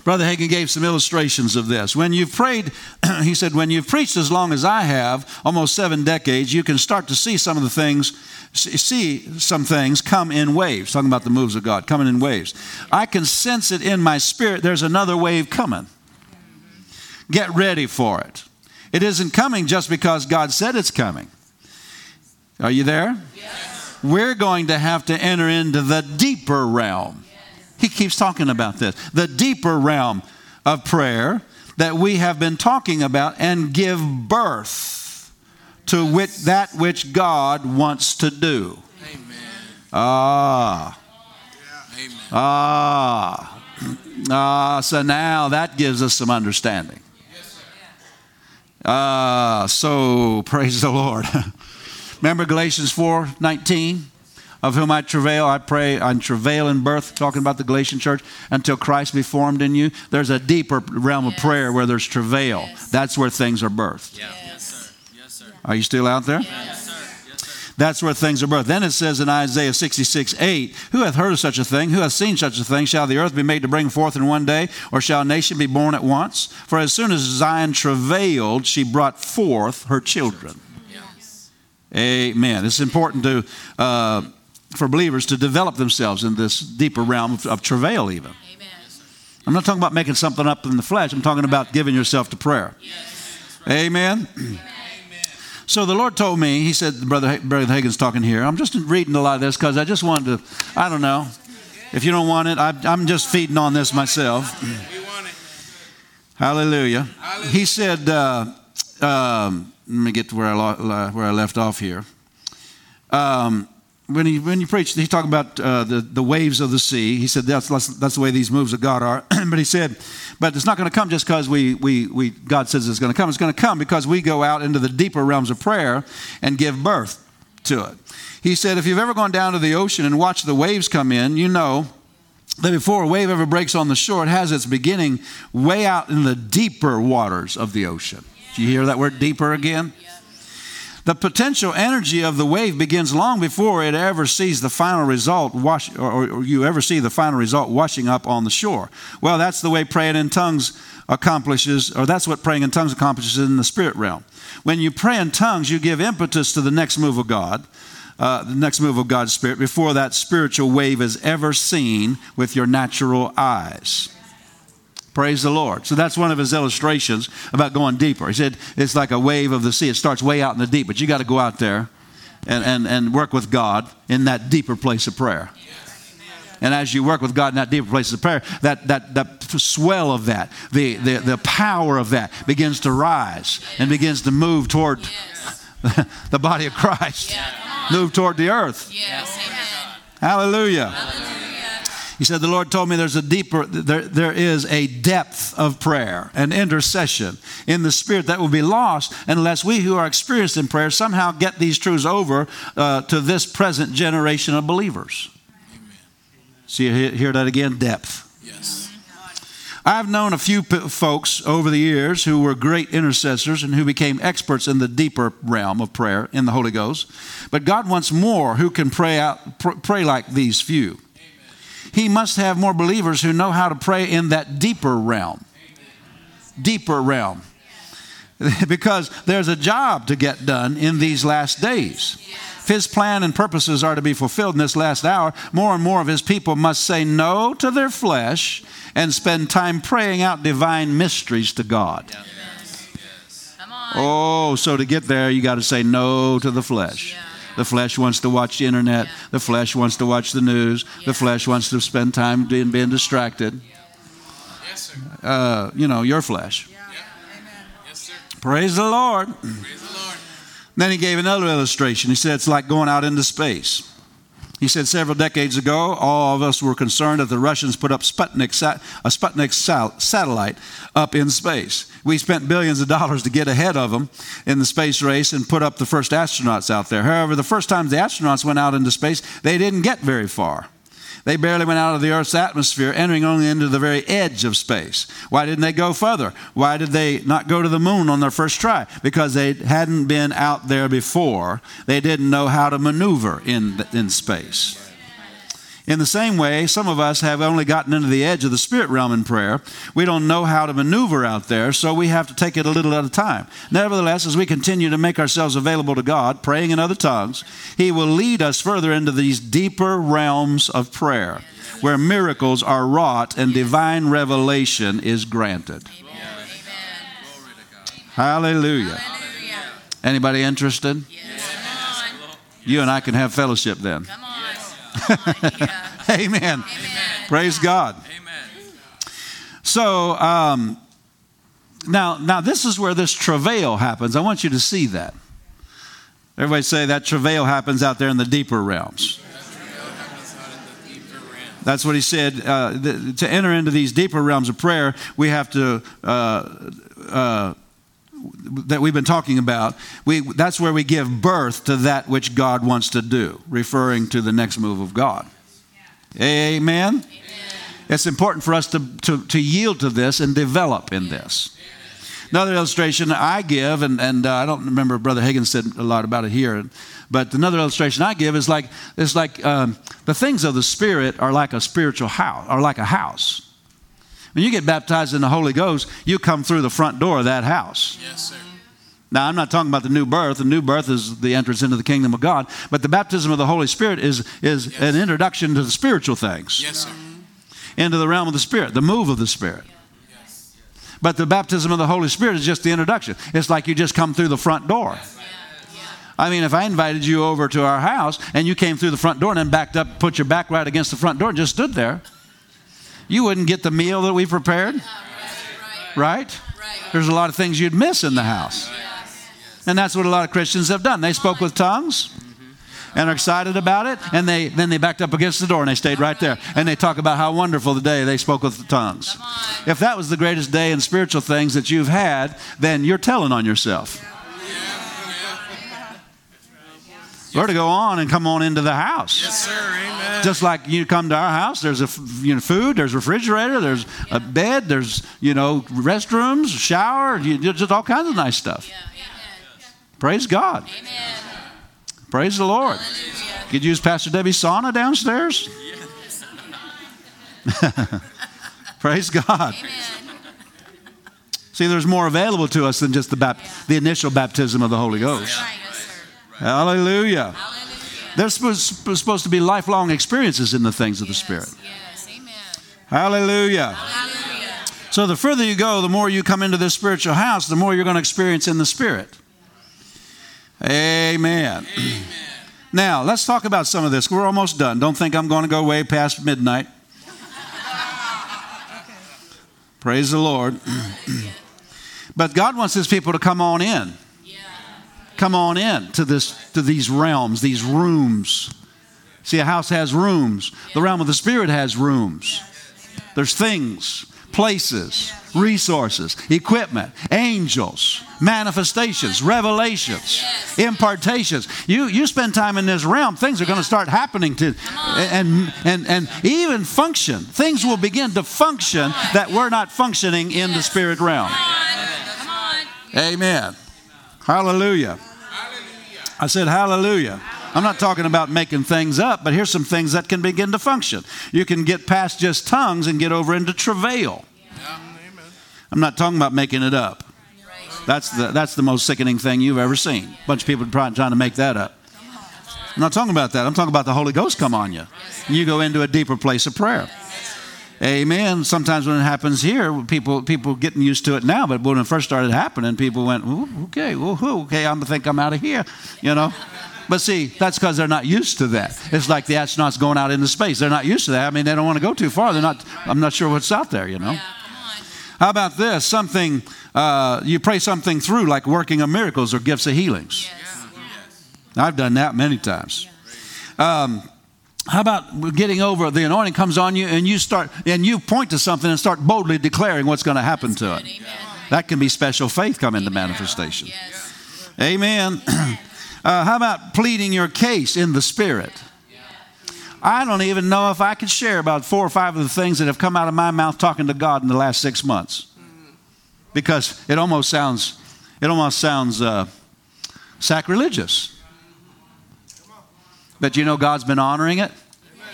Brother Hagin gave some illustrations of this. When you've prayed, he said, when you've preached as long as I have, almost seven decades, you can start to see some of the things, see some things come in waves. Talking about the moves of God, coming in waves. I can sense it in my spirit. There's another wave coming. Get ready for it. It isn't coming just because God said it's coming. Are you there? Yes. We're going to have to enter into the deeper realm. He keeps talking about this the deeper realm of prayer that we have been talking about and give birth to which, that which God wants to do. Amen. Ah. Amen. Ah. Ah. So now that gives us some understanding. Ah. So praise the Lord. Remember Galatians 4 19? of whom I travail, I pray, I travail in birth, talking about the Galatian church, until Christ be formed in you. There's a deeper realm yes. of prayer where there's travail. Yes. That's where things are birthed. Yeah. Yes, sir. Yes, sir. Are you still out there? Yes. That's where things are birthed. Then it says in Isaiah 66 8, Who hath heard of such a thing? Who hath seen such a thing? Shall the earth be made to bring forth in one day, or shall a nation be born at once? For as soon as Zion travailed, she brought forth her children. Amen. It's important to, uh, for believers to develop themselves in this deeper realm of, of travail, even. Amen. I'm not talking about making something up in the flesh, I'm talking about giving yourself to prayer. Amen. So the Lord told me, He said, Brother, Brother Hagin's talking here. I'm just reading a lot of this because I just wanted to, I don't know. If you don't want it, I, I'm just feeding on this myself. We want it. Hallelujah. Hallelujah. He said, uh, um, let me get to where I, lo- where I left off here. Um, when he when you preached, he talked about uh, the the waves of the sea. He said that's, that's the way these moves of God are. but he said, but it's not going to come just because we we we God says it's going to come. It's going to come because we go out into the deeper realms of prayer and give birth to it. He said, if you've ever gone down to the ocean and watched the waves come in, you know that before a wave ever breaks on the shore, it has its beginning way out in the deeper waters of the ocean. Do you hear that word deeper again? The potential energy of the wave begins long before it ever sees the final result wash, or, or you ever see the final result washing up on the shore. Well, that's the way praying in tongues accomplishes, or that's what praying in tongues accomplishes in the spirit realm. When you pray in tongues, you give impetus to the next move of God, uh, the next move of God's Spirit, before that spiritual wave is ever seen with your natural eyes. Praise the Lord. So that's one of his illustrations about going deeper. He said it's like a wave of the sea. It starts way out in the deep, but you got to go out there and, and, and work with God in that deeper place of prayer. And as you work with God in that deeper place of prayer, that, that, that swell of that, the, the, the power of that begins to rise and begins to move toward the body of Christ, Yeah, move toward the earth. Yes. Hallelujah. Hallelujah. He said, The Lord told me there's a deeper, there, there is a depth of prayer and intercession in the Spirit that will be lost unless we who are experienced in prayer somehow get these truths over uh, to this present generation of believers. See, hear, hear that again? Depth. Yes. I've known a few p- folks over the years who were great intercessors and who became experts in the deeper realm of prayer in the Holy Ghost. But God wants more who can pray out, pr- pray like these few. He must have more believers who know how to pray in that deeper realm. Deeper realm. because there's a job to get done in these last days. If his plan and purposes are to be fulfilled in this last hour, more and more of his people must say no to their flesh and spend time praying out divine mysteries to God. Come on. Oh, so to get there, you got to say no to the flesh. Yeah. The flesh wants to watch the internet. Yeah. The flesh wants to watch the news. Yeah. The flesh wants to spend time being, being distracted. Yes, sir. Uh, you know, your flesh. Yes, sir. Praise the Lord. Praise the Lord. Then he gave another illustration. He said it's like going out into space. He said several decades ago, all of us were concerned that the Russians put up Sputnik, a Sputnik satellite up in space. We spent billions of dollars to get ahead of them in the space race and put up the first astronauts out there. However, the first time the astronauts went out into space, they didn't get very far. They barely went out of the Earth's atmosphere, entering only into the very edge of space. Why didn't they go further? Why did they not go to the moon on their first try? Because they hadn't been out there before. They didn't know how to maneuver in, in space. In the same way, some of us have only gotten into the edge of the spirit realm in prayer. We don't know how to maneuver out there, so we have to take it a little at a time. Nevertheless, as we continue to make ourselves available to God, praying in other tongues, He will lead us further into these deeper realms of prayer where miracles are wrought and divine revelation is granted. Hallelujah. Hallelujah. Anybody interested? Yes. Come on. You and I can have fellowship then. Amen. Amen. Praise God. Amen. So um, now, now this is where this travail happens. I want you to see that. Everybody say that travail happens out there in the deeper realms. That's what he said. Uh, th- to enter into these deeper realms of prayer, we have to. Uh, uh, that we've been talking about, we, that's where we give birth to that which God wants to do, referring to the next move of God. Amen. It's important for us to, to, to yield to this and develop in this. Another illustration I give, and, and uh, I don't remember Brother Hagin's said a lot about it here, but another illustration I give is like it's like um, the things of the Spirit are like a spiritual house, are like a house. When you get baptized in the Holy Ghost, you come through the front door of that house. Yes, sir. Now, I'm not talking about the new birth. The new birth is the entrance into the kingdom of God. But the baptism of the Holy Spirit is, is Yes. an introduction to the spiritual things, Yes, sir. into the realm of the Spirit, the move of the Spirit. Yes. But the baptism of the Holy Spirit is just the introduction. It's like you just come through the front door. Yes. I mean, if I invited you over to our house and you came through the front door and then backed up, put your back right against the front door and just stood there, you wouldn't get the meal that we prepared, right? There's a lot of things you'd miss in the house. And that's what a lot of Christians have done. They spoke with tongues and are excited about it, and they then they backed up against the door and they stayed right there. And they talk about how wonderful the day they spoke with the tongues. If that was the greatest day in spiritual things that you've had, then you're telling on yourself. We're to go on and come on into the house. Yes, sir. Amen. Just like you come to our house, there's a you know food, there's refrigerator, there's a bed, there's you know restrooms, shower, you, just all kinds of nice stuff. Yeah. Amen. Praise God. Amen. Praise the Lord. Hallelujah. Could use Pastor Debbie's sauna downstairs. Praise God. Amen. See, there's more available to us than just the, bap- the initial baptism of the Holy Ghost. Right. Yes. Hallelujah. Hallelujah. There's supposed, to be lifelong experiences in the things of the Spirit. Yes. Hallelujah. Hallelujah. So the further you go, the more you come into this spiritual house, the more you're going to experience in the Spirit. Amen. Now, let's talk about some of this. We're almost done. Don't think I'm going to go way past midnight. Praise the Lord. but God wants his people to come on in. Come on in to this to these realms, these rooms. See, a house has rooms. The realm of the spirit has rooms. There's things, places, resources, equipment, angels, manifestations, revelations, impartations. You you spend time in this realm, things are going to start happening to and and and even function. Things will begin to function that we're not functioning in the spirit realm. Come on. Come on. Amen. Hallelujah. I said hallelujah. I'm not talking about making things up, but here's some things that can begin to function. You can get past just tongues and get over into travail. I'm not talking about making it up. That's the, that's the most sickening thing you've ever seen. A bunch of people trying, trying to make that up. I'm not talking about that. I'm talking about the Holy Ghost come on you. You go into a deeper place of prayer. Amen. Sometimes when it happens here, people people getting used to it now, but when it first started happening, people went, "Okay, well, okay, I'm to think I'm out of here," you know. But see, that's because they're not used to that. It's like the astronauts going out into space. They're not used to that. I mean, they don't want to go too far. They're not. I'm not sure what's out there, you know. Yeah. How about this? Something uh, you pray something through, like working of miracles or gifts of healings. Yes. I've done that many times. Um, how about getting over the anointing comes on you and you start and you point to something and start boldly declaring what's going to happen to it. Amen. That can be special faith come into manifestation. Yes. Amen. Uh, how about pleading your case in the spirit? I don't even know if I could share about four or five of the things that have come out of my mouth talking to God in the last six months, because it almost sounds, it almost sounds uh, sacrilegious. But you know, God's been honoring it.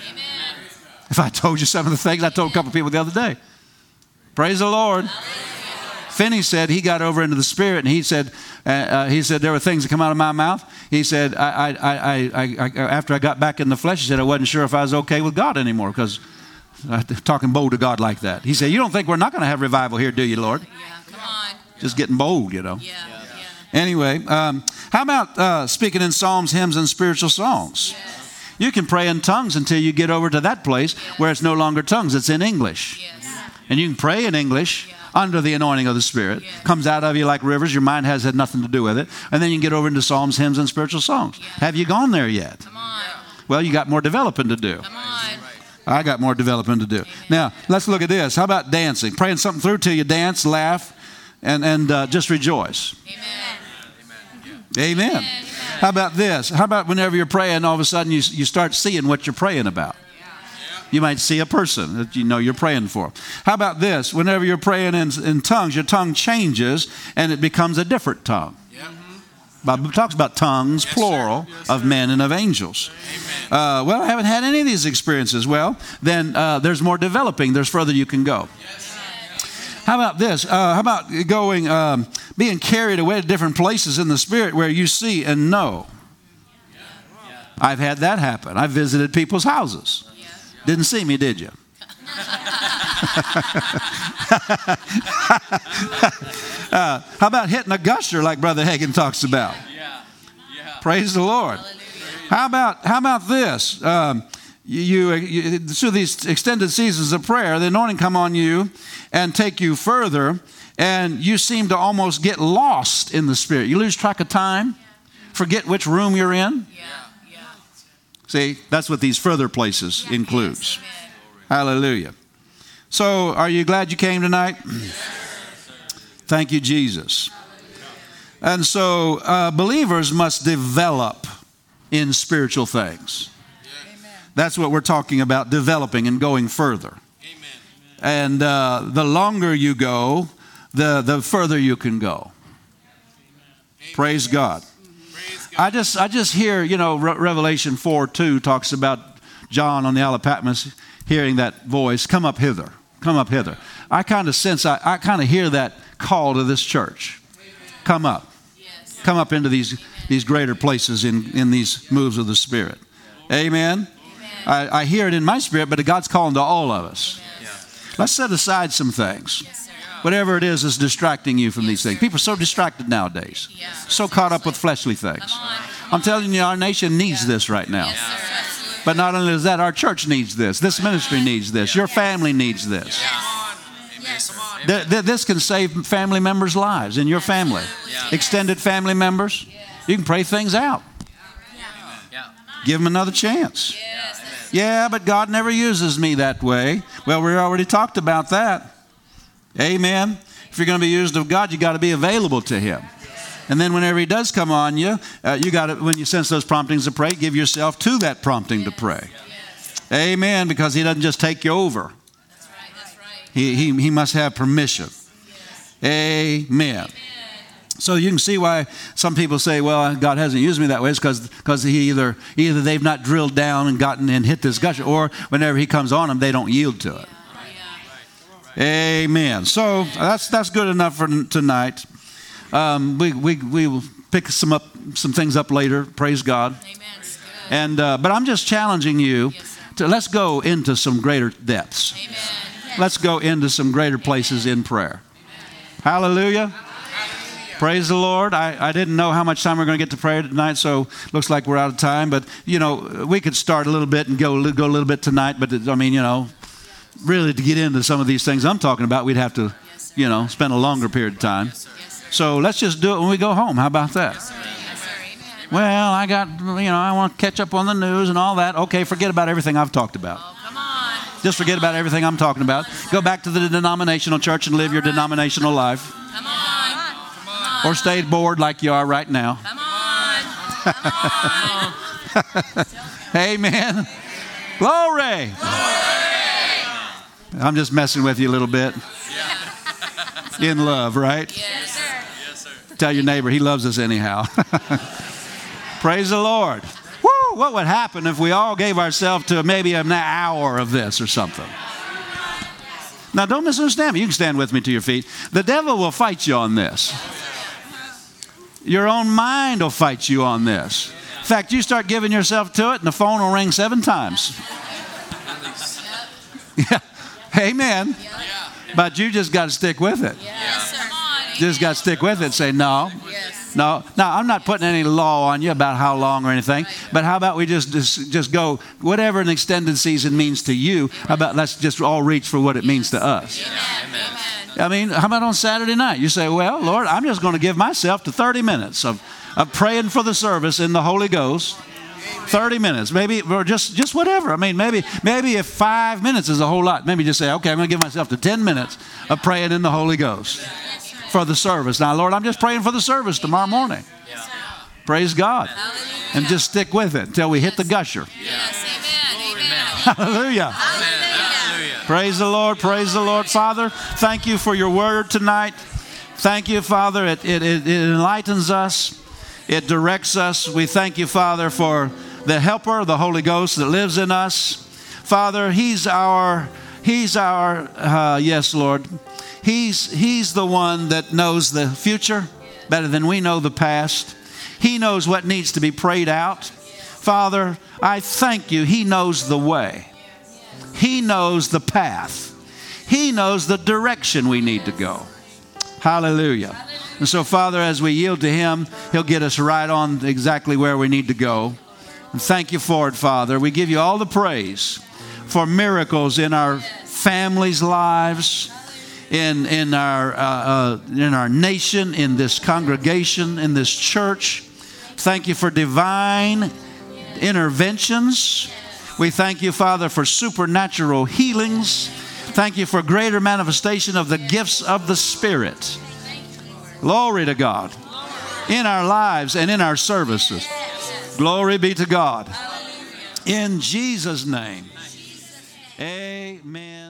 Amen. If I told you some of the things I told a couple people the other day, praise the Lord. Finney said he got over into the spirit, and he said, uh, uh, he said there were things that come out of my mouth. He said, I, I, I, I, I, after I got back in the flesh, he said I wasn't sure if I was okay with God anymore because talking bold to God like that. He said, you don't think we're not going to have revival here, do you, Lord? Yeah. Come on. Just getting bold, you know. Yeah. Anyway, um, how about uh, speaking in psalms, hymns, and spiritual songs? You can pray in tongues until you get over to that place where it's no longer tongues, it's in English. Yes. And you can pray in English under the anointing of the Spirit. Comes out of you like rivers. Your mind has had nothing to do with it. And then you can get over into psalms, hymns, and spiritual songs. Have you gone there yet? Well, you got more developing to do. I got more developing to do. Now, let's look at this. How about dancing? Praying something through till you dance, laugh, and, and uh, just rejoice. Amen. Amen. How about this? How about whenever you're praying, all of a sudden you, you start seeing what you're praying about? You might see a person that you know you're praying for. How about this? Whenever you're praying in, in tongues, your tongue changes and it becomes a different tongue. Bible talks about tongues, Yes, plural. Yes, of men and of angels. Amen. Uh, well, I haven't had any of these experiences. Well, then uh, there's more developing. There's further you can go. How about this? Uh, how about going, um, being carried away to different places in the spirit where you see and know? I've had that happen. I visited people's houses. Didn't see me, did you? uh, how about hitting a gusher like Brother Hagin talks about? Praise the Lord. How about how about this? Um, you, you through these extended seasons of prayer, the anointing come on you and take you further, and you seem to almost get lost in the spirit. You lose track of time, forget which room you're in. Yeah. Yeah. See, that's what these further places includes. Amen. Hallelujah. So, are you glad you came tonight? Thank you, Jesus. And so, uh, believers must develop in spiritual things. That's what we're talking about developing and going further. Amen. And uh, the longer you go, the, the further you can go. Praise God. God. I just, I just hear, you know, Re- Revelation 4 2 talks about John on the Isle of Patmos hearing that voice, come up hither, come up hither. I kind of sense, I, I kind of hear that call to this church. Come up. Yes. Come up into these, these greater places in, in these moves of the Spirit. Amen. I, I hear it in my spirit, but God's calling to all of us. Let's set aside some things. Whatever it is that's distracting you from these things. People are so distracted nowadays, so caught up with fleshly things. I'm telling you, our nation needs this right now. But not only is that, our church needs this. This ministry needs this. Your family needs this. This can save family members' lives in your family. Extended family members. You can pray things out. Give them another chance. Yeah, but God never uses me that way. Well, we already talked about that. Amen. If you're going to be used of God, you got to be available to Him. And then whenever He does come on you, uh, you got to, when you sense those promptings to pray, give yourself to that prompting to pray. Amen. Because He doesn't just take you over. that's right. That's right. He, he, he must have permission. Amen. So you can see why some people say, "Well, God hasn't used me that way." It's because he either either they've not drilled down and gotten and hit this gusher, or whenever he comes on them, they don't yield to it. Amen. So that's that's good enough for tonight. Um, we we we will pick some up some things up later. Praise God. Amen. And uh, but I'm just challenging you Yes, to let's go into some greater depths. Amen. Let's go into some greater places in prayer. Hallelujah. Praise the Lord. I, I didn't know how much time we're going to get to prayer tonight, so looks like we're out of time. But, you know, we could start a little bit and go, go a little bit tonight. But, I mean, you know, really to get into some of these things I'm talking about, we'd have to, you know, spend a longer period of time. Yes. So let's just do it when we go home. How about that? Yes. Well, I got, you know, I want to catch up on the news and all that. Okay, forget about everything I've talked about. Just forget about everything I'm talking about. Go back to the denominational church and live your denominational life. Come on. Or stay bored like you are right now. Come on. Come on. Amen. Glory. I'm just messing with you a little bit. In love, right? Yes, sir. Yes, sir. Tell your neighbor he loves us anyhow. Praise the Lord. Woo, what would happen if we all gave ourselves to maybe an hour of this or something? Now, don't misunderstand me. You can stand with me to your feet. The devil will fight you on this. Your own mind will fight you on this. In fact, you start giving yourself to it, and the phone will ring seven times. Yeah. Amen. But you just got to stick with it. Yes, sir. Come on. Just got to stick with it. Say, no, Yes. no. Now, I'm not putting any law on you about how long or anything, but how about we just, just, just go, whatever an extended season means to you, about let's just all reach for what it means to us. Amen. I mean, how about on Saturday night? You say, well, Lord, I'm just going to give myself to 30 minutes of, of praying for the service in the Holy Ghost. 30 minutes, maybe, or just, just whatever. I mean, maybe, maybe if five minutes is a whole lot, maybe just say, okay, I'm going to give myself to 10 minutes of praying in the Holy Ghost for the service. Now, Lord, I'm just praying for the service tomorrow morning. Praise God. And just stick with it until we hit the gusher. Yes. Amen. Hallelujah. Praise the Lord. Praise the Lord. Father, thank you for your word tonight. Thank you, Father. It, it, it enlightens us, it directs us. We thank you, Father, for the helper, the Holy Ghost that lives in us. Father, He's our, He's our, uh, yes, Lord. He's, he's the one that knows the future better than we know the past. He knows what needs to be prayed out. Father, I thank you. He knows the way, He knows the path, He knows the direction we need to go. Hallelujah. And so, Father, as we yield to Him, He'll get us right on exactly where we need to go. And thank you for it, Father. We give you all the praise for miracles in our families' lives, in, in, our, uh, uh, in our nation, in this congregation, in this church. Thank you for divine interventions. We thank you, Father, for supernatural healings. Thank you for greater manifestation of the gifts of the Spirit. Glory to God in our lives and in our services. Glory be to God. In Jesus' name. Amen.